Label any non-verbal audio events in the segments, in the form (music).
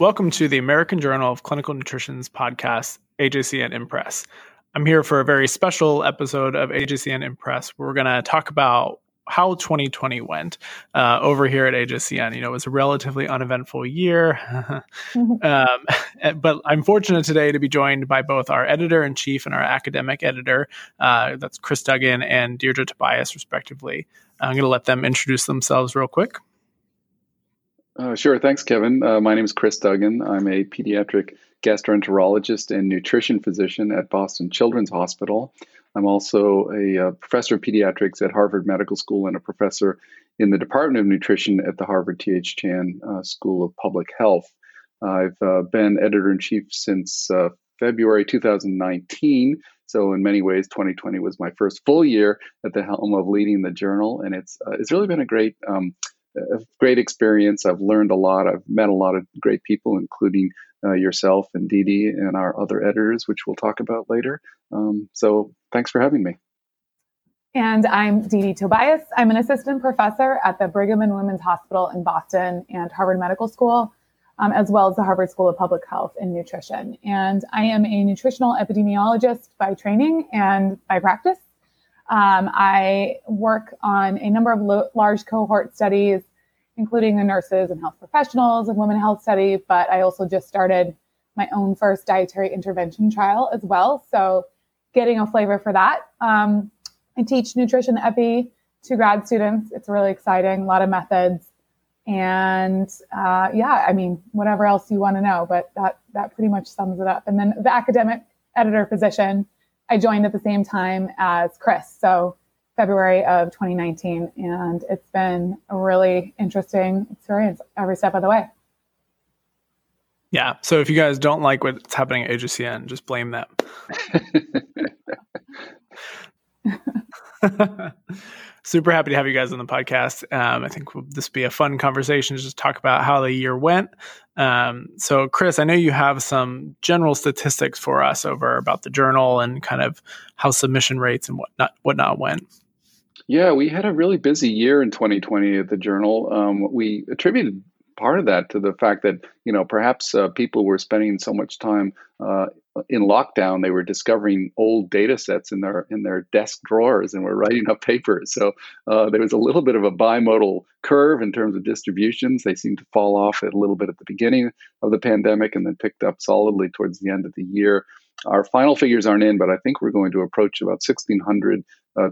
Welcome to the American Journal of Clinical Nutrition's podcast, AJCN Impress. I'm here for a very special episode of AJCN Impress where we're going to talk about how 2020 went uh, over here at AJCN. You know, it was a relatively uneventful year, (laughs) um, but I'm fortunate today to be joined by both our editor in chief and our academic editor. Uh, that's Chris Duggan and Deirdre Tobias, respectively. I'm going to let them introduce themselves real quick. Uh, sure. Thanks, Kevin. Uh, my name is Chris Duggan. I'm a pediatric gastroenterologist and nutrition physician at Boston Children's Hospital. I'm also a uh, professor of pediatrics at Harvard Medical School and a professor in the Department of Nutrition at the Harvard T.H. Chan uh, School of Public Health. I've uh, been editor in chief since uh, February 2019. So in many ways, 2020 was my first full year at the helm of leading the journal, and it's it's really been a great um, a great experience. I've learned a lot. I've met a lot of great people, including uh, yourself and Dee Dee and our other editors, which we'll talk about later. Um, so thanks for having me. And I'm Dee Dee Tobias. I'm an assistant professor at the Brigham and Women's Hospital in Boston and Harvard Medical School, um, as well as the Harvard School of Public Health and Nutrition. And I am a nutritional epidemiologist by training and by practice. Um, I work on a number of lo- large cohort studies, including the nurses and health professionals and women health study. But I also just started my own first dietary intervention trial as well. So, getting a flavor for that. Um, I teach nutrition epi to grad students. It's really exciting, a lot of methods. And uh, yeah, I mean, whatever else you want to know, but that that pretty much sums it up. And then the academic editor position I joined at the same time as Chris. So February of 2019. And it's been a really interesting experience every step of the way. Yeah. So if you guys don't like what's happening at AJCN, just blame them. (laughs) super happy to have you guys on the podcast. Um, I think this will be a fun conversation to just talk about how the year went. Um, so, Chris, I know you have some general statistics for us over about the journal and kind of how submission rates and whatnot whatnot went. Yeah, we had a really busy year in 2020 at the journal. Um, we attributed part of that to the fact that you know perhaps uh, people were spending so much time uh, in lockdown they were discovering old data sets in their in their desk drawers and were writing up papers. So uh, there was a little bit of a bimodal curve in terms of distributions. They seemed to fall off a little bit at the beginning of the pandemic and then picked up solidly towards the end of the year. Our final figures aren't in but i think we're going to approach about 1600 uh,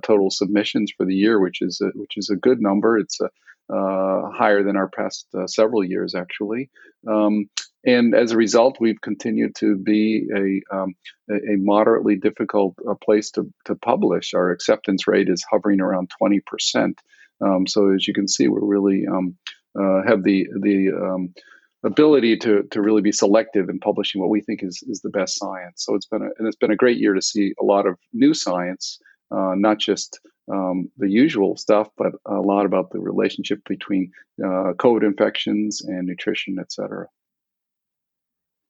total submissions for the year which is a, which is a good number it's a uh, higher than our past uh, several years, actually. Um, and as a result, we've continued to be a, um, a moderately difficult uh, place to, to publish. Our acceptance rate is hovering around 20%. Um, so as you can see, we're really um, uh, have the the um, ability to to really be selective in publishing what we think is is the best science. So it's been a, and it's been a great year to see a lot of new science, uh, not just um, the usual stuff, but a lot about the relationship between uh, COVID infections and nutrition, et cetera.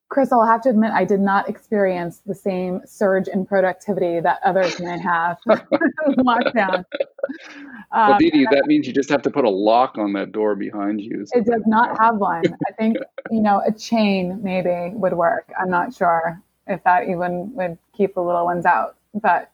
Chris, I'll have to admit, I did not experience the same surge in productivity that others may have (laughs) lockdown. (laughs) Well, um, Dee Dee, that means you just have to put a lock on that door behind you. So it does not have one. I think, (laughs) you know, a chain maybe would work. I'm not sure if that even would keep the little ones out. But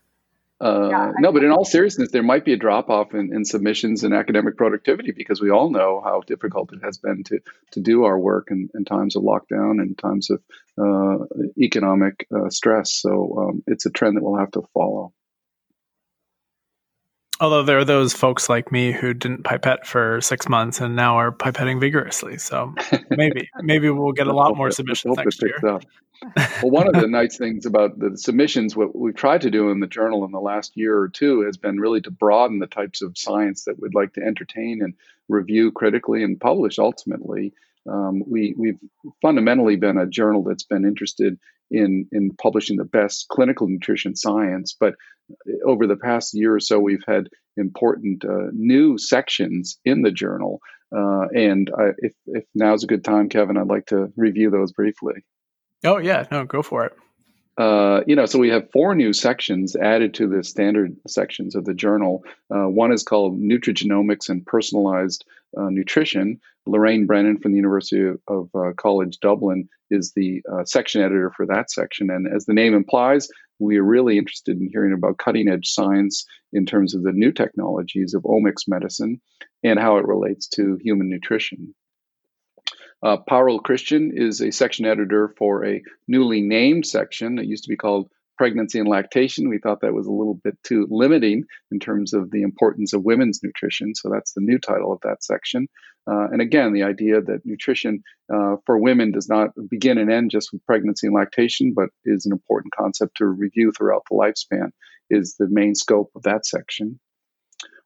uh, yeah, no, but in all seriousness, there might be a drop off in, in, submissions and academic productivity because we all know how difficult it has been to to do our work in, in times of lockdown and times of uh, economic uh, stress. So um, it's a trend that we'll have to follow. Although there are those folks like me who didn't pipette for six months and now are pipetting vigorously. So (laughs) maybe, maybe we'll get a lot more submissions next year. well, one of the (laughs) nice things about the submissions, what we've tried to do in the journal in the last year or two has been really to broaden the types of science that we'd like to entertain and review critically and publish ultimately. Um, we, we've fundamentally been a journal that's been interested in, in publishing the best clinical nutrition science, but over the past year or so, we've had important uh, new sections in the journal Uh, and I, if, if now's a good time, Kevin, I'd like to review those briefly. Oh, yeah. No, go for it. Uh, you know, so we have four new sections added to the standard sections of the journal. Uh, one is called Nutrigenomics and Personalized uh, Nutrition. Lorraine Brennan from the University of uh, College Dublin is the uh, section editor for that section. And as the name implies, we are really interested in hearing about cutting edge science in terms of the new technologies of omics medicine and how it relates to human nutrition. Uh, Parul Christian is a section editor for a newly named section. It used to be called Pregnancy and Lactation. We thought that was a little bit too limiting in terms of the importance of women's nutrition. So that's the new title of that section. Uh, and again, the idea that nutrition uh, for women does not begin and end just with pregnancy and lactation, but is an important concept to review throughout the lifespan, is the main scope of that section.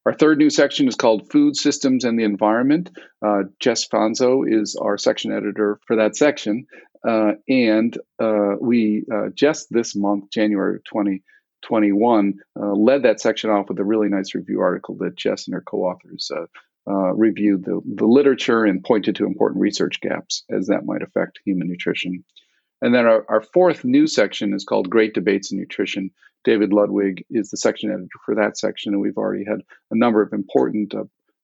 Our third new section is called Food Systems and the Environment. Uh, Jess Fanzo is our section editor for that section. Uh, and uh, we uh, just this month, January 2021, uh, led that section off with a really nice review article that Jess and her co authors uh, reviewed the, the literature and pointed to important research gaps as that might affect human nutrition. And then our, our fourth new section is called Great Debates in Nutrition. David Ludwig is the section editor for that section, and we've already had a number of important uh,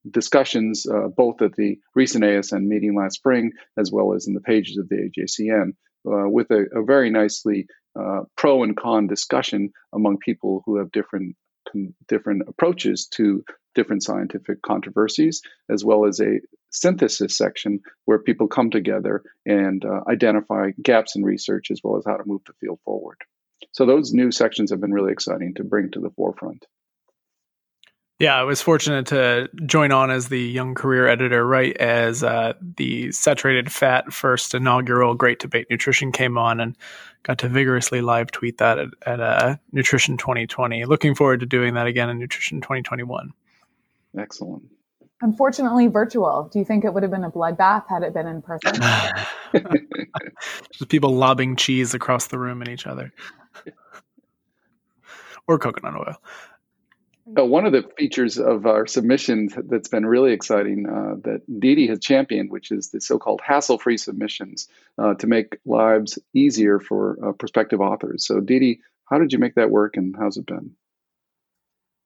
discussions, uh, both at the recent ASN meeting last spring, as well as in the pages of the AJCN, uh, with a, a, very nicely uh, pro and con discussion among people who have different different approaches to different scientific controversies, as well as a synthesis section where people come together and uh, identify gaps in research as well as how to move the field forward. So those new sections have been really exciting to bring to the forefront. Yeah, I was fortunate to join on as the young career editor right as uh, the saturated fat first inaugural Great Debate Nutrition came on and got to vigorously live tweet that at, at uh, Nutrition 2020. Looking forward to doing that again in Nutrition 2021. Excellent. Unfortunately, virtual. Do you think it would have been a bloodbath had it been in person? (laughs) Just people lobbing cheese across the room at each other, (laughs) or coconut oil. Uh, one of the features of our submissions that's been really exciting uh, that Dee Dee has championed, which is the so-called hassle-free submissions uh, to make lives easier for uh, prospective authors. So, Dee Dee, how did you make that work, and how's it been?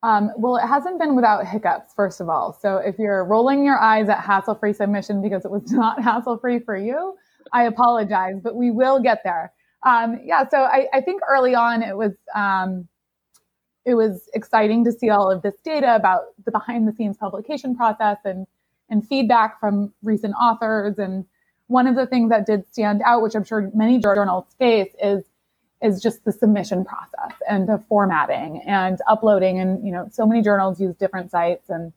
Um, well, it hasn't been without hiccups, first of all. So if you're rolling your eyes at hassle free submission because it was (laughs) not hassle free for you, I apologize, but we will get there. Um, yeah, so I, I, think early on it was um, it was exciting to see all of this data about the behind the scenes publication process and and feedback from recent authors. And one of the things that did stand out, which I'm sure many journals face, is is just the submission process and the formatting and uploading. And, you know, so many journals use different sites and,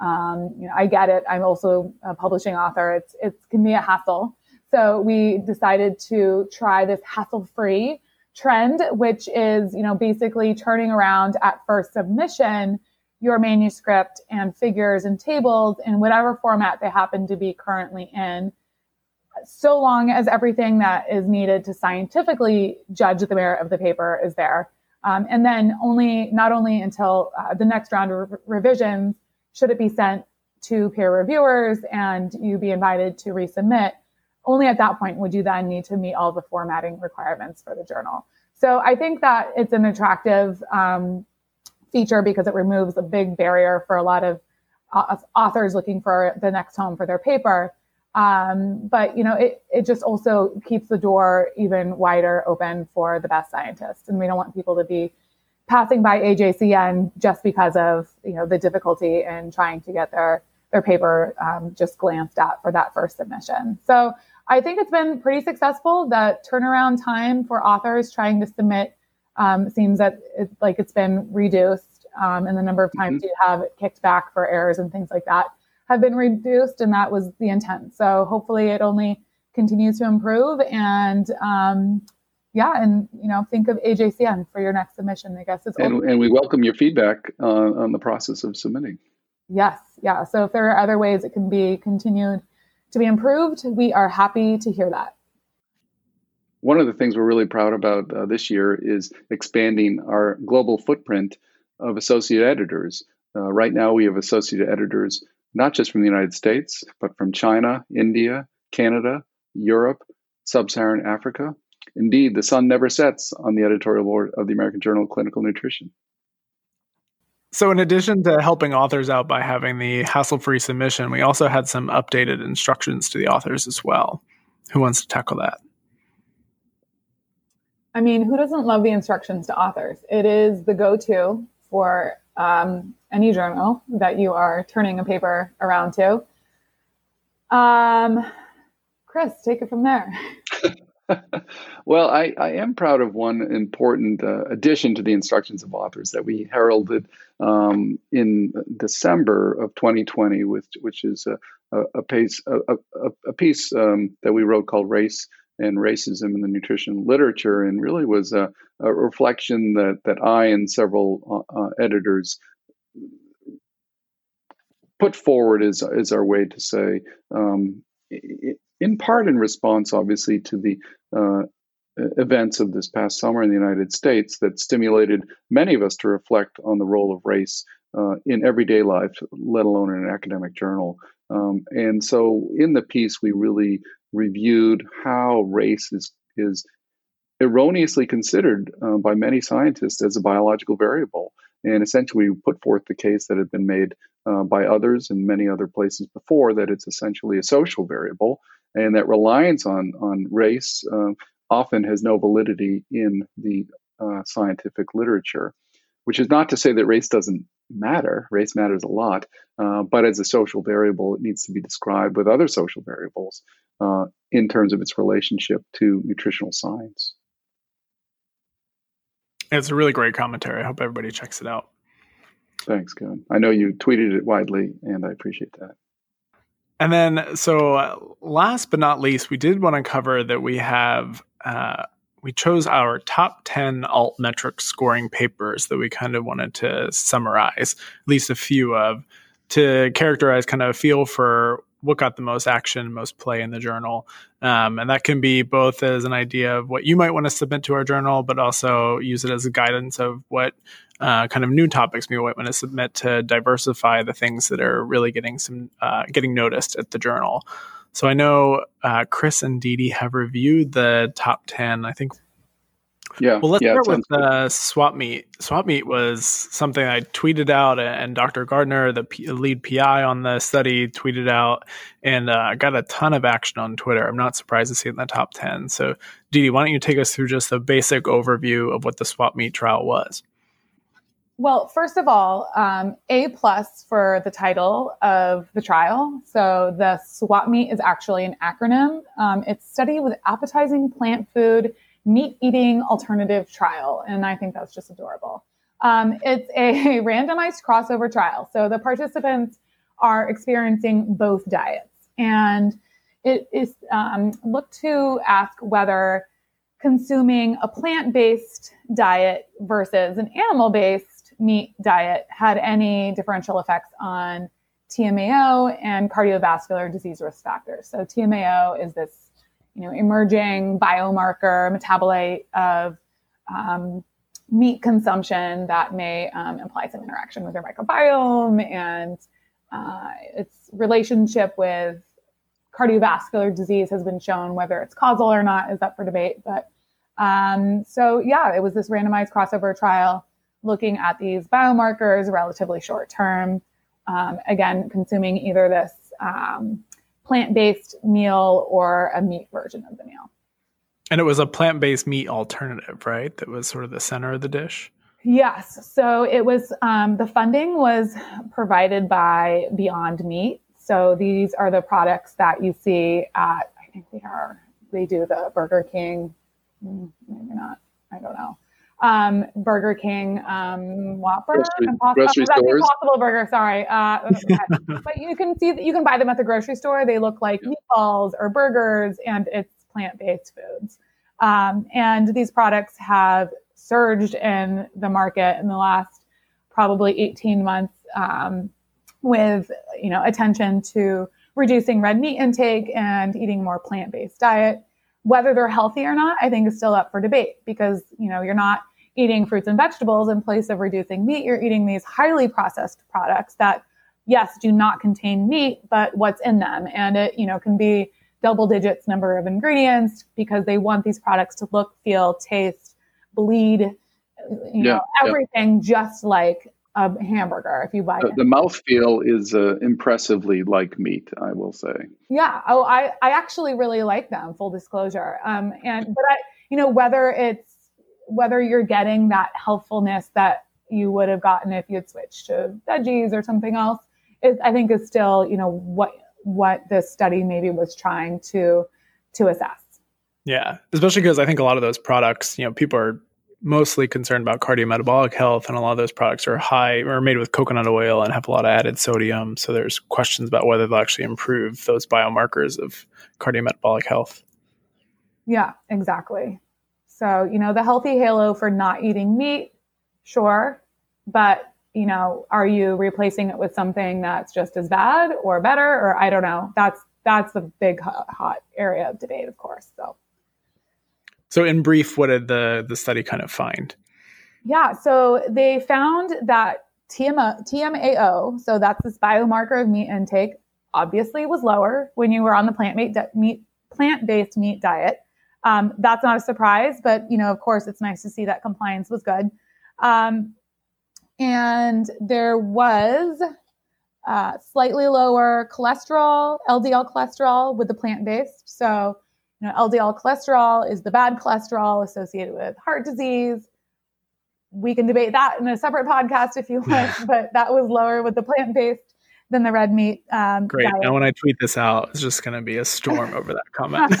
um, you know, I get it. I'm also a publishing author. It's, it can be a hassle. So we decided to try this hassle free trend, which is, you know, basically turning around at first submission your manuscript and figures and tables in whatever format they happen to be currently in so long as everything that is needed to scientifically judge the merit of the paper is there. Um, and then only, not only until uh, the next round of re- revisions should it be sent to peer reviewers and you be invited to resubmit. Only at that point would you then need to meet all the formatting requirements for the journal. So I think that it's an attractive um, feature because it removes a big barrier for a lot of uh, authors looking for the next home for their paper. Um, but you know, it, it just also keeps the door even wider open for the best scientists. And we don't want people to be passing by AJCN just because of, you know, the difficulty in trying to get their, their paper um, just glanced at for that first submission. So I think it's been pretty successful. The turnaround time for authors trying to submit um, seems that it's like it's been reduced um, and the number of times mm-hmm. you have it kicked back for errors and things like that have been reduced, and that was the intent. So hopefully, it only continues to improve. And um, yeah, and you know, think of AJCN for your next submission. I guess it's and, and we welcome your feedback uh, on the process of submitting. Yes, yeah. So if there are other ways it can be continued to be improved, we are happy to hear that. One of the things we're really proud about uh, this year is expanding our global footprint of associate editors. Uh, right now, we have associate editors not just from the United States, but from China, India, Canada, Europe, Sub Saharan Africa. Indeed, the sun never sets on the editorial board of the American Journal of Clinical Nutrition. So, in addition to helping authors out by having the hassle free submission, we also had some updated instructions to the authors as well. Who wants to tackle that? I mean, who doesn't love the instructions to authors? It is the go to for um, any journal that you are turning a paper around to. Um, Chris, take it from there. (laughs) (laughs) well, I, I, am proud of one important uh, addition to the instructions of authors that we heralded um, in December of 2020, with, which is a, a, a piece, a, a piece um, that we wrote called Race and Racism in the Nutrition Literature, and really was a, reflection that, that I and several uh, uh, editors put forward as, as our way to say, um, in part in response, obviously, to the uh, events of this past summer in the United States that stimulated many of us to reflect on the role of race uh, in everyday life, let alone in an academic journal. Um, and so, in the piece, we really reviewed how race is is erroneously considered uh, by many scientists as a biological variable. And essentially, we put forth the case that had been made uh, by others in many other places before that it's essentially a social variable and that reliance on on race uh, often has no validity in the uh, scientific literature. Which is not to say that race doesn't matter. Race matters a lot, uh, but as a social variable, it needs to be described with other social variables uh, in terms of its relationship to nutritional science. It's a really great commentary. I hope everybody checks it out. Thanks, Kevin. I know you tweeted it widely, and I appreciate that. And then, so uh, last but not least, we did want to cover that we have uh, we chose our top 10 altmetric scoring papers that we kind of wanted to summarize, at least a few of, to characterize kind of a feel for what got the most action, most play in the journal. Um, and that can be both as an idea of what you might want to submit to our journal, but also use it as a guidance of what uh, kind of new topics we might want to submit to diversify the things that are really getting some uh, getting noticed at the journal. So I know uh, Chris and Dee Dee have reviewed the top ten. I think. Yeah. Well, let's yeah, start with uh, SWAP-MEAT. Swap meet was something I tweeted out, and Dr. Gardner, the P- lead PI on the study, tweeted out, and uh, got a ton of action on Twitter. I'm not surprised to see it in the top ten. So, Dee Dee, why don't you take us through just a basic overview of what the SWAP-MEAT trial was? Well, first of all, um, A plus for the title of the trial. So the SWAP-MEAT is actually an acronym. Um, it's Study with Appetizing Plant Food Meat Eating Alternative Trial. And I think that's just adorable. Um, it's a (laughs) randomized crossover trial. So the participants are experiencing both diets. And it is um, looked to ask whether consuming a plant based diet versus an animal based meat diet had any differential effects on TMAO and cardiovascular disease risk factors. So TMAO is this, you know, emerging biomarker metabolite of um, meat consumption that may um, imply some interaction with your microbiome and uh, its relationship with cardiovascular disease has been shown. Whether it's causal or not is up for debate. But um, so yeah, it was this randomized crossover trial looking at these biomarkers relatively short term. Um, again, consuming either this um, plant based meal or a meat version of the meal. And it was a plant based meat alternative, right? That was sort of the center of the dish. Yes. So it was, um, the funding was provided by Beyond Meat. So these are the products that you see at, I think they are, they do the Burger King, hmm, maybe not, I don't know um, Burger King um, Whopper, grocery, Impossible, grocery stores. Impossible Burger. Sorry, uh, (laughs) but you can see that you can buy them at the grocery store. They look like meatballs or burgers, and it's plant-based foods. Um, and these products have surged in the market in the last probably 18 months um, with you know attention to reducing red meat intake and eating more plant-based diet whether they're healthy or not, I think is still up for debate because, you know, you're not eating fruits and vegetables in place of reducing meat. You're eating these highly processed products that yes, do not contain meat, but what's in them. And it, you know, can be double digits number of ingredients because they want these products to look, feel, taste, bleed, you know, everything yeah. just like a hamburger if you buy the, it. The mouthfeel is uh, impressively like meat, I will say. Yeah. Oh, I, I actually really like them, full disclosure. Um, and, but I, you know, whether it's, whether you're getting that healthfulness that you would have gotten if you had switched to veggies or something else, is, I think is still, you know, what, what this study maybe was trying to, to assess. Yeah. Especially because I think a lot of those products, you know, people are mostly concerned about cardiometabolic health, and a lot of those products are high or made with coconut oil and have a lot of added sodium. So there's questions about whether they'll actually improve those biomarkers of cardiometabolic health. Yeah, exactly. So, you know, the healthy halo for not eating meat, sure, but you know, are you replacing it with something that's just as bad or better or I don't know. That's that's the big hot area of debate, of course. So so, in brief, what did the the study kind of find? Yeah, so they found that TM, TMAO, so that's this biomarker of meat intake, obviously was lower when you were on the plant meat, meat plant based meat diet. Um, that's not a surprise, but you know, of course, it's nice to see that compliance was good. Um, and there was uh, slightly lower cholesterol, LDL cholesterol, with the plant based. So you know, LDL cholesterol is the bad cholesterol associated with heart disease. We can debate that in a separate podcast if you want, but that was lower with the plant based than the red meat. Um, Great. Diet. Now, when I tweet this out, it's just going to be a storm over that comment.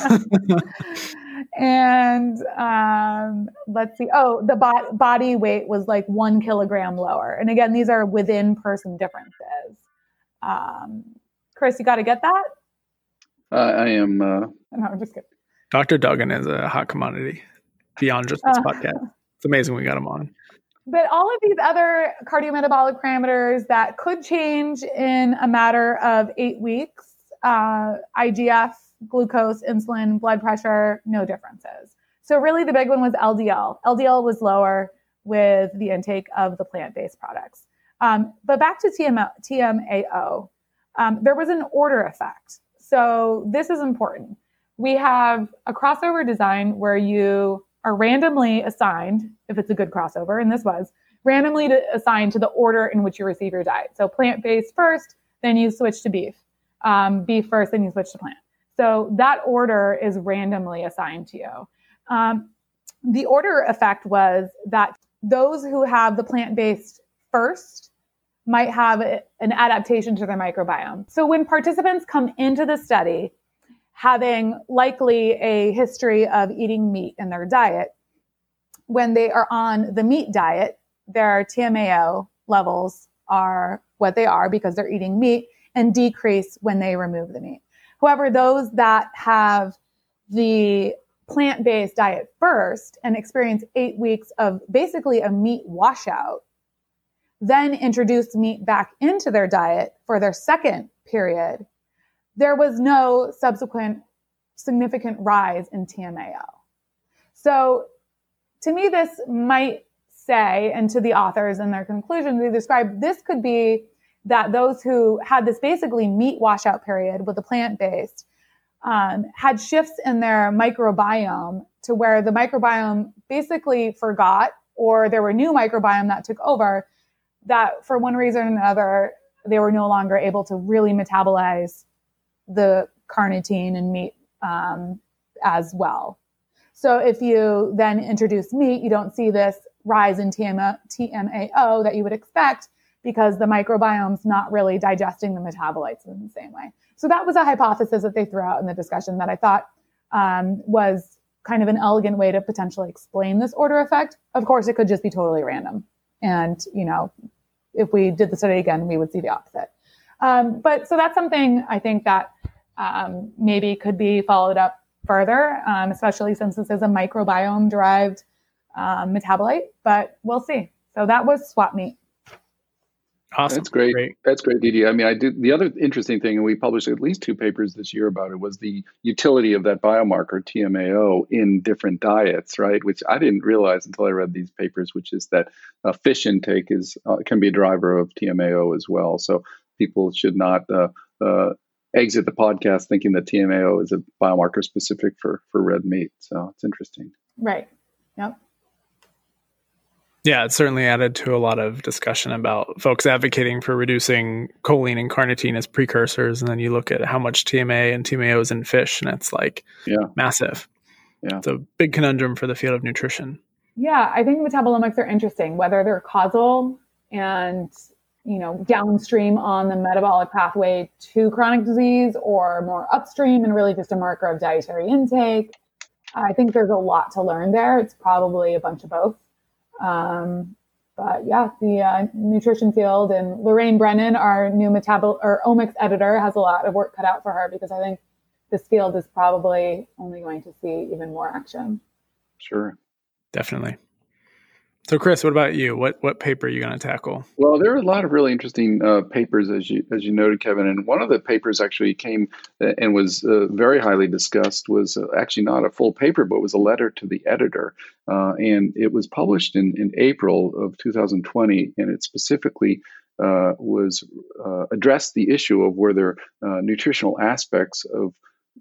(laughs) (laughs) and um, let's see. Oh, the bo- body weight was like one kilogram lower. And again, these are within person differences. Um, Chris, you got to get that? Uh, I am. Uh, no, I'm just kidding. Dr. Duggan is a hot commodity beyond just this uh, podcast. It's amazing we got him on. But all of these other cardiometabolic parameters that could change in a matter of eight weeks uh, IGF, glucose, insulin, blood pressure, no differences. So, really, the big one was LDL. LDL was lower with the intake of the plant based products. Um, but back to TM- TMAO, um, there was an order effect. So this is important. We have a crossover design where you are randomly assigned, if it's a good crossover, and this was, randomly assigned to the order in which you receive your diet. So plant based first, then you switch to beef. Um, beef first, then you switch to plant. So that order is randomly assigned to you. Um, the order effect was that those who have the plant based first might have an adaptation to their microbiome. So when participants come into the study having likely a history of eating meat in their diet, when they are on the meat diet, their TMAO levels are what they are because they're eating meat and decrease when they remove the meat. However, those that have the plant based diet first and experience eight weeks of basically a meat washout then introduce meat back into their diet for their second period, there was no subsequent significant rise in TMAO. So to me, this might say, and to the authors in their conclusion, they describe this could be that those who had this basically meat washout period with the plant based um, had shifts in their microbiome to where the microbiome basically forgot or there were new microbiome that took over that for one reason or another, they were no longer able to really metabolize the carnitine and meat um, as well. So if you then introduce meat, you don't see this rise in TMA, TMAO that you would expect because the microbiome's not really digesting the metabolites in the same way. So that was a hypothesis that they threw out in the discussion that I thought um, was kind of an elegant way to potentially explain this order effect. Of course, it could just be totally random. And, you know, if we did the study again, we would see the opposite. Um, but so that's something I think that um, maybe could be followed up further, um, especially since this is a microbiome derived um, metabolite. But we'll see. So that was swap meat. Awesome. That's great. great. That's great, Dee Dee. I mean, I did the other interesting thing, and we published at least two papers this year about it, was the utility of that biomarker TMAO in different diets, right? Which I didn't realize until I read these papers, which is that uh, fish intake is uh, can be a driver of TMAO as well. So people should not uh, uh, exit the podcast thinking that TMAO is a biomarker specific for for red meat. So it's interesting. Right. Yep. Yeah, it certainly added to a lot of discussion about folks advocating for reducing choline and carnitine as precursors. And then you look at how much TMA and TMAO is in fish, and it's like yeah. massive. Yeah. It's a big conundrum for the field of nutrition. Yeah, I think metabolomics are interesting, whether they're causal and you know downstream on the metabolic pathway to chronic disease or more upstream and really just a marker of dietary intake. I think there's a lot to learn there. It's probably a bunch of both. Um, but yeah, the uh, nutrition field and Lorraine Brennan, our new metabol or omics editor, has a lot of work cut out for her because I think this field is probably only going to see even more action. Sure, definitely. So, Chris, what about you? What what paper are you going to tackle? Well, there are a lot of really interesting uh, papers, as you as you noted, Kevin. And one of the papers actually came uh, and was uh, very highly discussed. Was uh, actually not a full paper, but was a letter to the editor, uh, and it was published in in April of 2020, and it specifically. Was addressed the issue of were there nutritional aspects of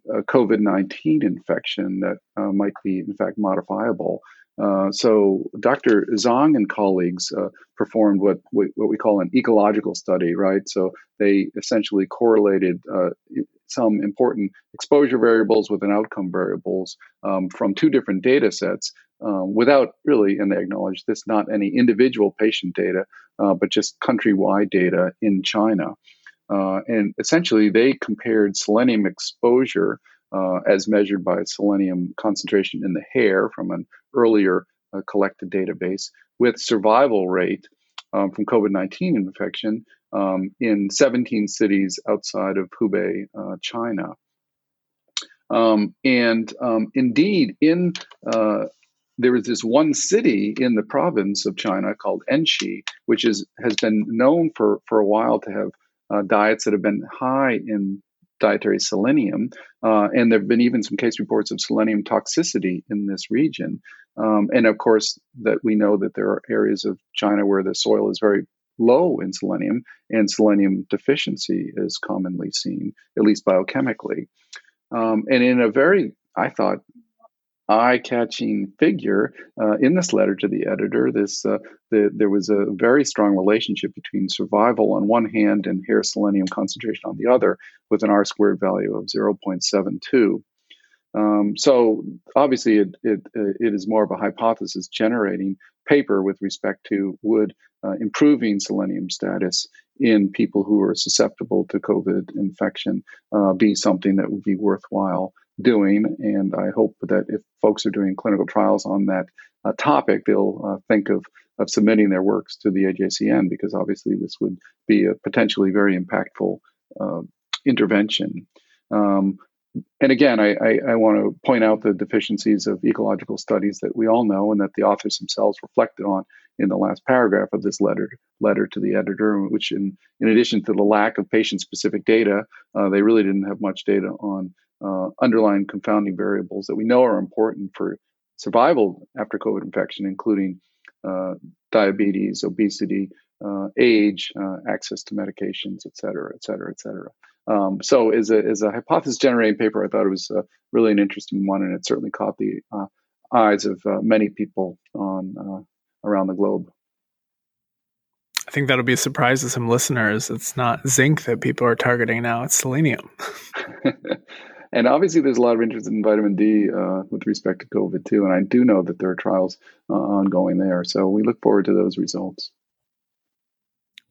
COVID 19 infection that might be, in fact, modifiable. Uh, so Dr. Zhang and colleagues uh, performed what, what we call an ecological study, right? So they essentially correlated uh, some important exposure variables with an outcome variables um, from two different data sets um, without really, and they acknowledge this, not any individual patient data, uh, but just countrywide data in China. Uh, and essentially, they compared selenium exposure uh, as measured by selenium concentration in the hair from an earlier uh, collected database with survival rate um, from COVID 19 infection um, in 17 cities outside of Hubei, uh, China. Um, and um, indeed, in uh, there is this one city in the province of China called Enshi, which is has been known for for a while to have uh, diets that have been high in dietary selenium. Uh, and there have been even some case reports of selenium toxicity in this region. Um, and of course, that we know that there are areas of China where the soil is very low in selenium, and selenium deficiency is commonly seen, at least biochemically. Um, and in a very, I thought, eye-catching figure uh, in this letter to the editor. This uh, the, there was a very strong relationship between survival on one hand and hair selenium concentration on the other, with an R squared value of 0.72. Um, so obviously, it, it, it is more of a hypothesis generating paper with respect to would uh, improving selenium status in people who are susceptible to COVID infection uh, be something that would be worthwhile doing. And I hope that if folks are doing clinical trials on that uh, topic, they'll uh, think of, of submitting their works to the AJCN because obviously this would be a potentially very impactful uh, intervention. Um, and again, I, I, I, want to point out the deficiencies of ecological studies that we all know and that the authors themselves reflected on in the last paragraph of this letter letter to the editor, which in, in addition to the lack of patient-specific data, uh, they really didn't have much data on uh, underlying confounding variables that we know are important for survival after COVID infection, including uh, diabetes, obesity, uh, age, uh, access to medications, et cetera, et cetera, et cetera. Um, so, as a, as a hypothesis generating paper, I thought it was uh, really an interesting one, and it certainly caught the uh, eyes of many people on around the globe. I think that'll be a surprise to some listeners. It's not zinc that people are targeting now; it's selenium. (laughs) And obviously, there's a lot of interest in vitamin D uh, with respect to COVID too. And I do know that there are trials uh, ongoing there. So we look forward to those results.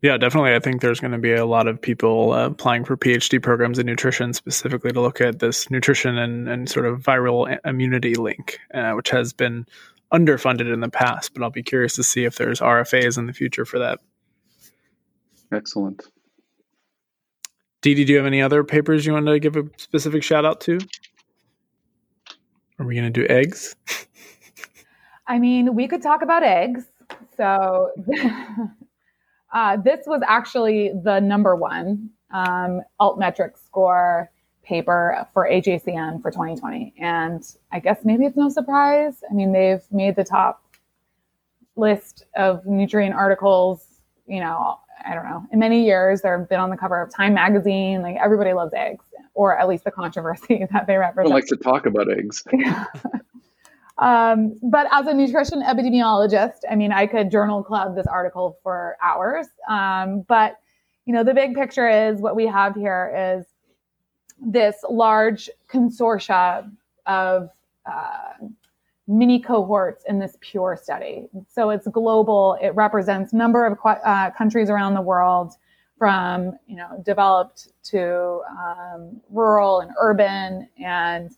Yeah, definitely. I think there's going to be a lot of people uh, applying for PhD programs in nutrition specifically to look at this nutrition and, and sort of viral immunity link, uh, which has been underfunded in the past. But I'll be curious to see if there's RFAs in the future for that. Excellent. Dee do you have any other papers you want to give a specific shout out to? Are we going to do eggs? (laughs) I mean, we could talk about eggs. So, (laughs) uh, this was actually the number one um, altmetric score paper for AJCN for 2020. And I guess maybe it's no surprise. I mean, they've made the top list of nutrient articles, you know, I don't know, in many years, they've been on the cover of Time magazine. Like everybody loves eggs, or at least the controversy (laughs) that they represent. I like to talk about eggs. (laughs) um, but as a nutrition epidemiologist, I mean, I could journal club this article for hours. Um, but you know, the big picture is what we have here is this large consortia of uh, mini cohorts in this pure study. So it's global. It represents number of uh, countries around the world, from you know developed to um, rural and urban, and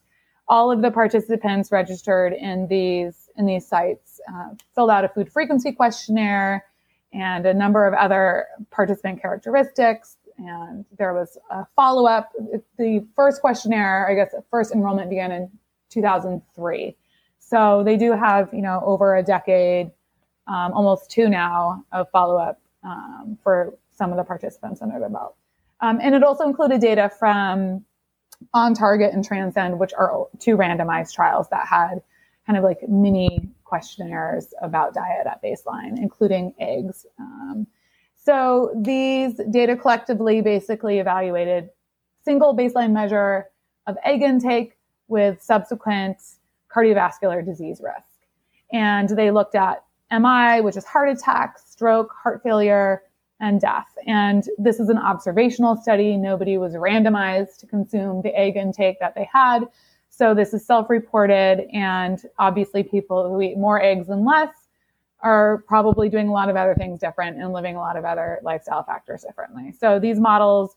all of the participants registered in these in these sites uh, filled out a food frequency questionnaire and a number of other participant characteristics. And there was a follow up. The first questionnaire, I guess, first enrollment began in 2003. So they do have, you know, over a decade, um, almost two now, of follow up um, for some of the participants under the belt. Um, and it also included data from ONTARGET and Transcend, which are two randomized trials that had kind of like mini questionnaires about diet at baseline, including eggs. Um, so these data collectively basically evaluated single baseline measure of egg intake with subsequent cardiovascular disease risk. And they looked at MI, which is heart attack, stroke, heart failure, and death. And this is an observational study. Nobody was randomized to consume the egg intake that they had. So this is self-reported and obviously people who eat more eggs and less are probably doing a lot of other things different and living a lot of other lifestyle factors differently. So these models,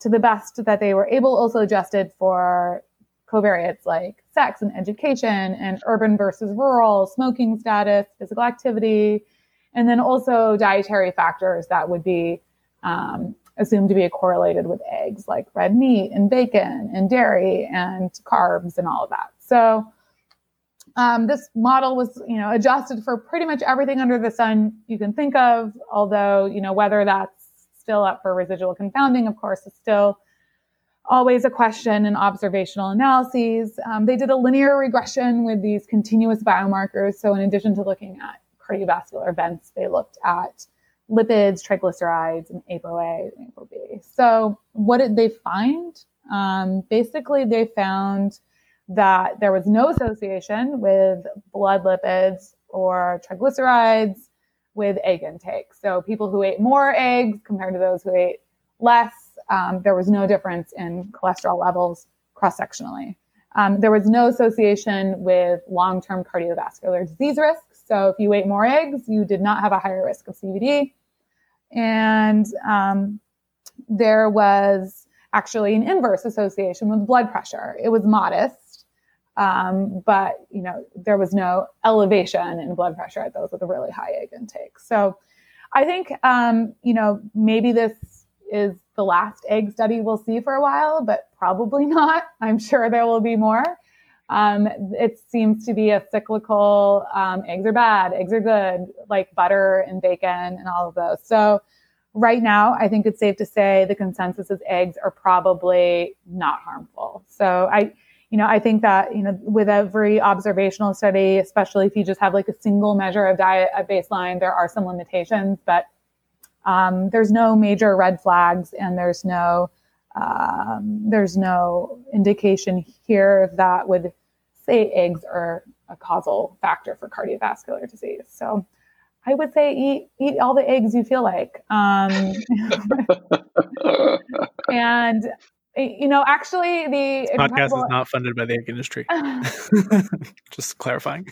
to the best that they were able, also adjusted for covariates like sex and education and urban versus rural, smoking status, physical activity, and then also dietary factors that would be um, assumed to be correlated with eggs, like red meat and bacon and dairy and carbs and all of that. So um, this model was, you know, adjusted for pretty much everything under the sun you can think of. Although, you know, whether that's still up for residual confounding, of course, is still always a question in observational analyses. Um, they did a linear regression with these continuous biomarkers. So in addition to looking at cardiovascular events, they looked at lipids, triglycerides, and ApoA and ApoB. So what did they find? Um, basically, they found that there was no association with blood lipids or triglycerides with egg intake. So people who ate more eggs compared to those who ate less, um, there was no difference in cholesterol levels cross sectionally. Um, there was no association with long term cardiovascular disease risk. So if you ate more eggs, you did not have a higher risk of CVD. And um, there was actually an inverse association with blood pressure. It was modest, um, but you know there was no elevation in blood pressure at those with a really high egg intake. So I think um, you know maybe this is the last egg study we'll see for a while, but probably (laughs) not. I'm sure there will be more. Um, it seems to be a cyclical um, eggs are bad, eggs are good, like butter and bacon and all of those. So, right now, I think it's safe to say the consensus is eggs are probably not harmful. So, I, you know, I think that, you know, with every observational study, especially if you just have like a single measure of diet at baseline, there are some limitations, but um, there's no major red flags and there's no um, there's no indication here that would say eggs are a causal factor for cardiovascular disease. So I would say eat eat all the eggs you feel like. Um, (laughs) and you know, actually, the podcast is not funded by the egg industry. (laughs) (laughs) Just clarifying.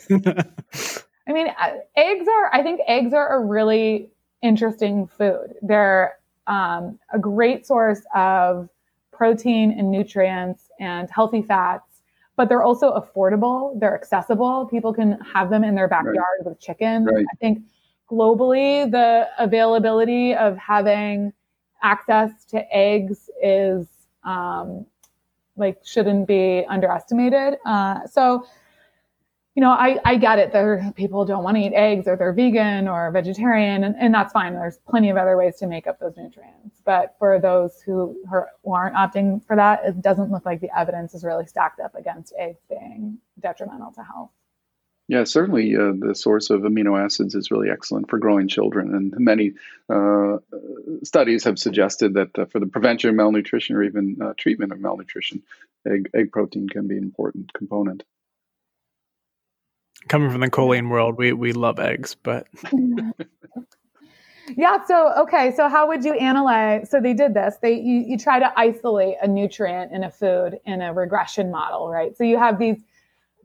I mean, uh, eggs are. I think eggs are a really interesting food. They're um, a great source of protein and nutrients and healthy fats, but they're also affordable. They're accessible. People can have them in their backyard right. with chicken. Right. I think globally, the availability of having access to eggs is um, like shouldn't be underestimated. Uh, so you know, I, I get it. There people don't want to eat eggs or they're vegan or vegetarian, and, and that's fine. There's plenty of other ways to make up those nutrients. But for those who, who aren't opting for that, it doesn't look like the evidence is really stacked up against eggs being detrimental to health. Yeah, certainly uh, the source of amino acids is really excellent for growing children. And many uh, studies have suggested that uh, for the prevention of malnutrition or even uh, treatment of malnutrition, egg, egg protein can be an important component. Coming from the choline world, we, we love eggs, but. (laughs) yeah, so, okay, so how would you analyze? So they did this. They you, you try to isolate a nutrient in a food in a regression model, right? So you have these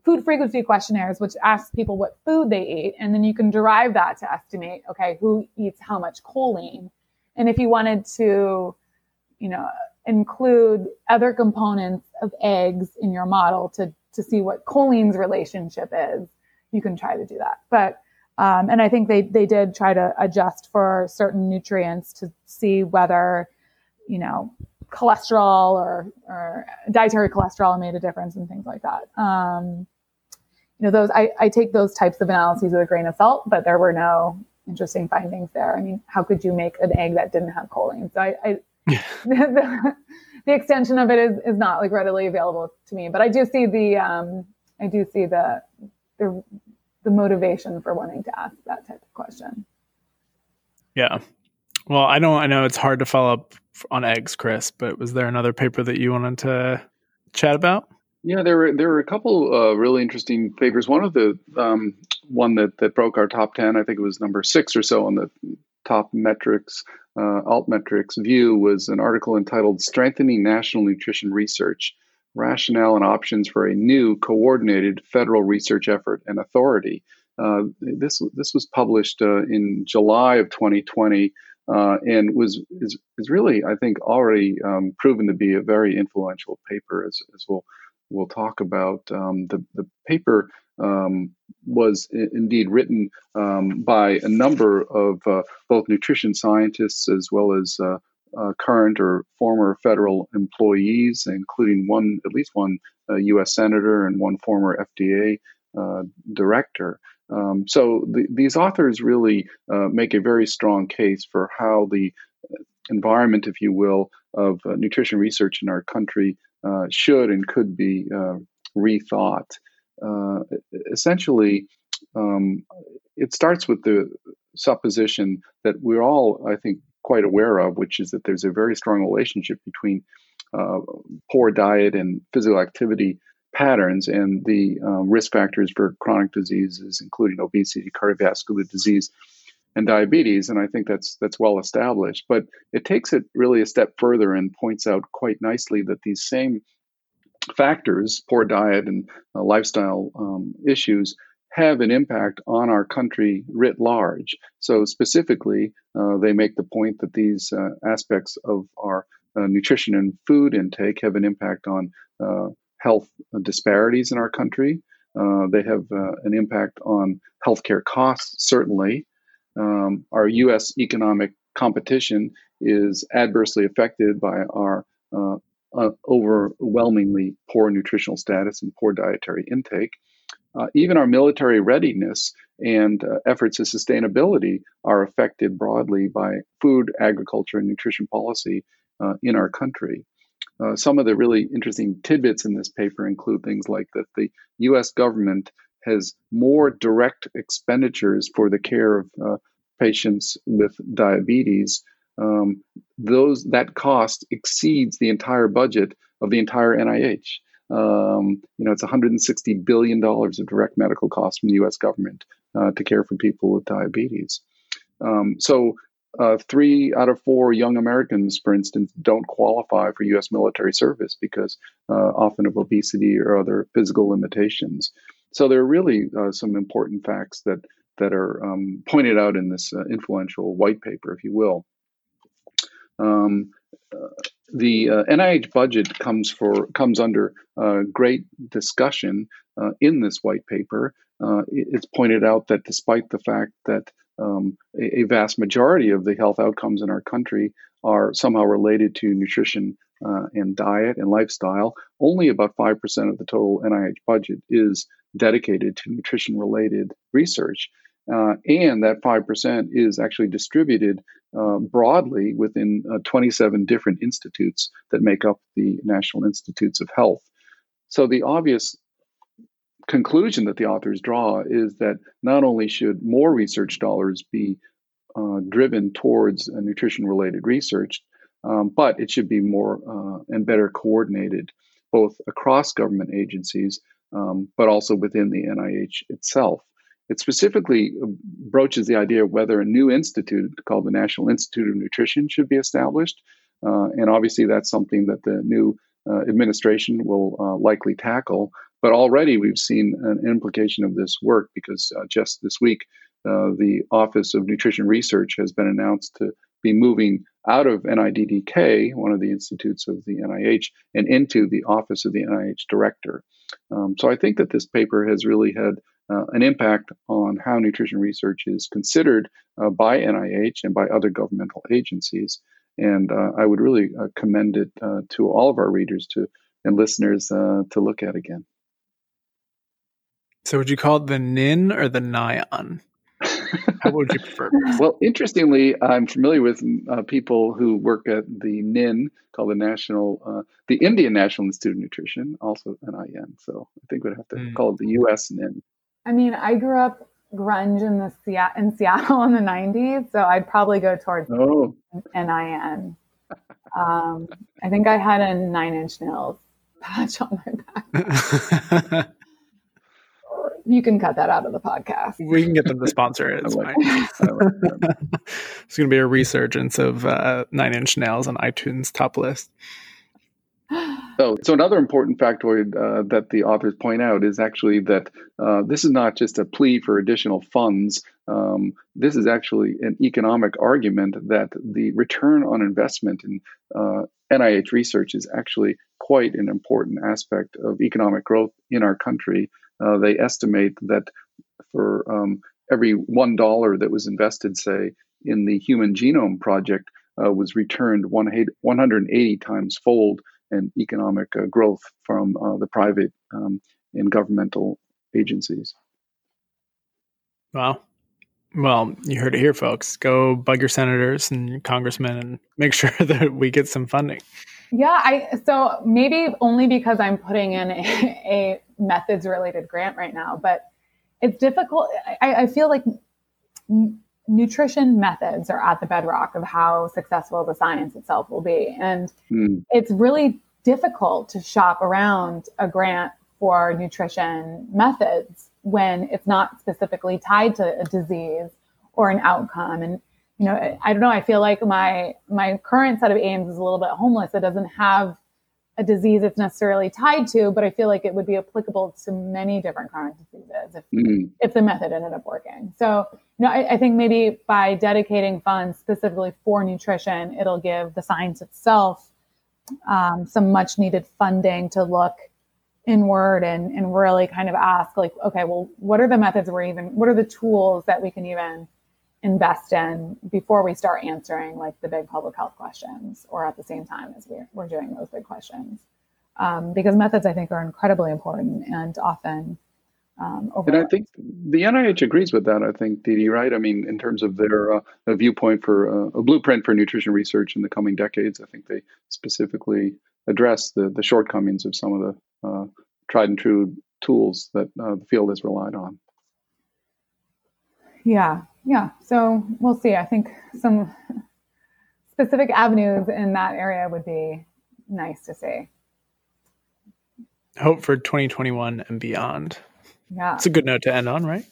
food frequency questionnaires, which ask people what food they eat. And then you can derive that to estimate, okay, who eats how much choline. And if you wanted to, you know, include other components of eggs in your model to, to see what choline's relationship is, you can try to do that. But, um, and I think they, they did try to adjust for certain nutrients to see whether, you know, cholesterol or, or dietary cholesterol made a difference and things like that. Um, you know, those I, I take those types of analyses with a grain of salt, but there were no interesting findings there. I mean, how could you make an egg that didn't have choline? So I, I the, (laughs) (laughs) the, extension of it is, is not like readily available to me, but I do see the um, I do see the the the motivation for wanting to ask that type of question. Yeah. Well, I don't. I know it's hard to follow up on eggs, Chris. But was there another paper that you wanted to chat about? Yeah, there were there were a couple uh, really interesting papers. One of the um, one that that broke our top ten, I think it was number six or so on the top metrics uh, altmetrics view, was an article entitled "Strengthening National Nutrition Research: Rationale and Options for a New Coordinated Federal Research Effort and Authority." Uh, this this was published uh, in July of 2020 uh, and was is, is really I think already um, proven to be a very influential paper as, as we'll we'll talk about. Um, the the paper um, was I- indeed written um, by a number of uh, both nutrition scientists as well as uh, current or former federal employees, including one at least one U.S. Uh, senator and one former FDA uh, director. Um, so the, these authors really uh, make a very strong case for how the environment, if you will, of uh, nutrition research in our country uh, should and could be rethought. Essentially, um, it starts with the supposition that we're all, I think, quite aware of, which is that there's a very strong relationship between poor diet and physical activity patterns and the um, risk factors for chronic diseases, including obesity, cardiovascular disease, and diabetes. And I think that's that's well established. But it takes it really a step further and points out quite nicely that these same factors, poor diet and uh, lifestyle um, issues, have an impact on our country writ large. So specifically, uh, they make the point that these uh, aspects of our uh, nutrition and food intake have an impact on uh, health disparities in our country. Uh, they have uh, an impact on healthcare costs, certainly. Um, our U.S. economic competition is adversely affected by our overwhelmingly poor nutritional status and poor dietary intake. Uh, even our military readiness and uh, efforts of sustainability are affected broadly by food, agriculture, and nutrition policy in our country. Uh, some of the really interesting tidbits in this paper include things like that the US government has more direct expenditures for the care of uh, patients with diabetes. Um, those that cost exceeds the entire budget of the entire NIH. Um, you know, it's 160 billion dollars of direct medical costs from the U.S. government uh, to care for people with diabetes. Um, so uh, three out of four young Americans, for instance, don't qualify for U.S. military service because uh, often of obesity or other physical limitations. So there are really uh, some important facts that that are um, pointed out in this uh, influential white paper, if you will. Um, the uh, NIH budget comes for comes under great discussion in this white paper. it's pointed out that despite the fact that um, a, a, vast majority of the health outcomes in our country are somehow related to nutrition uh, and diet and lifestyle. Only about 5% of the total NIH budget is dedicated to nutrition related research. Uh, and that 5% is actually distributed uh, broadly within uh, 27 different institutes that make up the National Institutes of Health. So the obvious conclusion that the authors draw is that not only should more research dollars be uh, driven towards nutrition related research, um, but it should be more uh, and better coordinated both across government agencies, um, but also within the NIH itself. It specifically uh, broaches the idea of whether a new institute called the National Institute of Nutrition should be established. Uh, and obviously, that's something that the new uh, administration will uh, likely tackle. But already we've seen an implication of this work because uh, just this week, uh, the Office of Nutrition Research has been announced to be moving out of NIDDK, one of the institutes of the NIH, and into the Office of the NIH Director. Um, so I think that this paper has really had uh, an impact on how nutrition research is considered uh, by NIH and by other governmental agencies. And uh, I would really uh, commend it uh, to all of our readers to and listeners uh, to look at again. So, would you call it the NIN or the NION? How would you prefer? (laughs) well, interestingly, I'm familiar with uh, people who work at the NIN, called the National, uh, the Indian National Institute of Nutrition, also NIN. So I think we'd have to mm. call it the U.S. NIN. I mean, I grew up grunge in the in Seattle in the '90s, so I'd probably go towards oh. NIN. Um, I think I had a Nine Inch Nails patch on my back. (laughs) you can cut that out of the podcast. We can get them to sponsor it. It's fine. (laughs) It's going to be a resurgence of uh, Nine Inch Nails on iTunes top list. So, so another important factoid uh, that the authors point out is actually that uh, this is not just a plea for additional funds. Um, this is actually an economic argument that the return on investment in uh, NIH research is actually quite an important aspect of economic growth in our country. Uh, they estimate that for um, every one dollar that was invested, say, in the Human Genome Project, uh, was returned 180 times fold and economic uh, growth from uh, the private um, and governmental agencies. Wow. Well, you heard it here, folks. Go bug your senators and your congressmen and make (laughs) sure that we get some funding. Yeah, I so maybe only because I'm putting in a, a methods related grant right now, but it's difficult. I, I feel like n- nutrition methods are at the bedrock of how successful the science itself will be. And mm. it's really difficult to shop around a grant for nutrition methods when it's not specifically tied to a disease or an outcome. And you know, I don't know. I feel like my my current set of aims is a little bit homeless. It doesn't have a disease it's necessarily tied to, but I feel like it would be applicable to many different chronic diseases if, mm. if the method ended up working. So, you know, I, I, think maybe by dedicating funds specifically for nutrition, it'll give the science itself um, some much needed funding to look inward and, and really kind of ask like, okay, well, what are the methods we're even, what are the tools that we can even invest in before we start answering like the big public health questions or at the same time as we're, we're doing those big questions. Um, because methods, I think, are incredibly important and often um, and I think the NIH agrees with that. I think, Dee, right? I mean, in terms of their uh, viewpoint for uh, a blueprint for nutrition research in the coming decades, I think they specifically address the, the shortcomings of some of the uh, tried and true tools that uh, the field has relied on. Yeah, yeah. So we'll see. I think some specific avenues in that area would be nice to see. Hope for 2021 and beyond. Yeah. It's a good note to end on, right?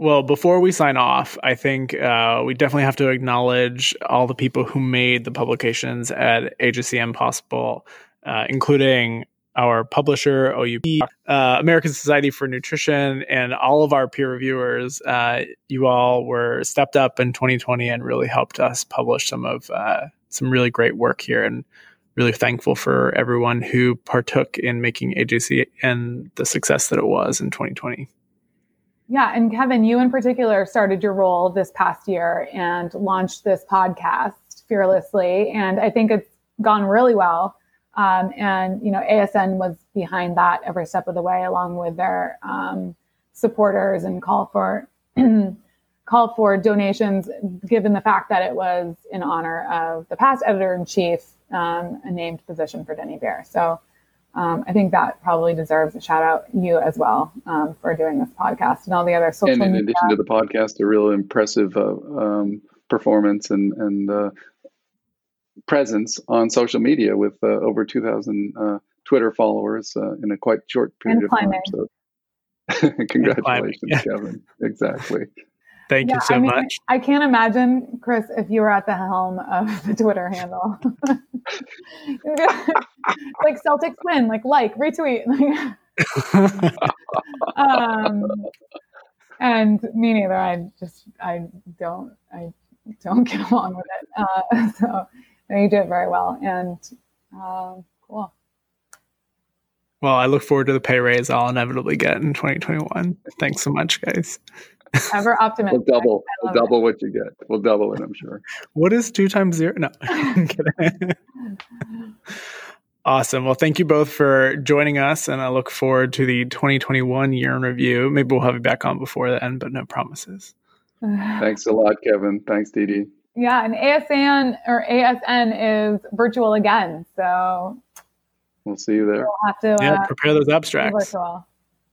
Well, before we sign off, I think uh, we definitely have to acknowledge all the people who made the publications at AJCN possible, uh, including our publisher, OUP, uh, American Society for Nutrition, and all of our peer reviewers. Uh, you all were stepped up in 2020 and really helped us publish some of uh, some really great work here. And really thankful for everyone who partook in making AJC and the success that it was in 2020. Yeah, and Kevin, you in particular started your role this past year and launched this podcast fearlessly, and I think it's gone really well. Um, and you know, ASN was behind that every step of the way, along with their um, supporters and call for (clears throat) call for donations, given the fact that it was in honor of the past editor in chief, um, a named position for Denny Bier. So um, I think that probably deserves a shout out you as well um, for doing this podcast and all the other social and in media. addition to the podcast, a real impressive uh, um, performance and and uh, presence on social media with uh, over 2,000 uh, Twitter followers uh, in a quite short period of time. So, (laughs) congratulations, yeah. Kevin. Exactly. Thank you so I mean, much. I can't imagine, Chris, if you were at the helm of (laughs) the Twitter handle. (laughs) like Celtics win, like like, retweet. um, and me neither. I just I don't I don't get along with it. Uh, so you did very well and um, cool. well, I look forward to the pay raise I'll inevitably get in 2021. Thanks so much, guys. (laughs) Ever optimistic. We'll double. We'll love it. double what you get. We'll double it. I'm sure. What is two times zero? No. (laughs) Kidding. (laughs) awesome. Well, thank you both for joining us, and I look forward to the 2021 year in review. Maybe we'll have you back on before then, but no promises. Thanks a lot, Kevin. Thanks, Dee Dee. Yeah, and ASN or ASN is virtual again, so We'll see you there. we'll have to Yeah, uh, prepare those abstracts. virtual.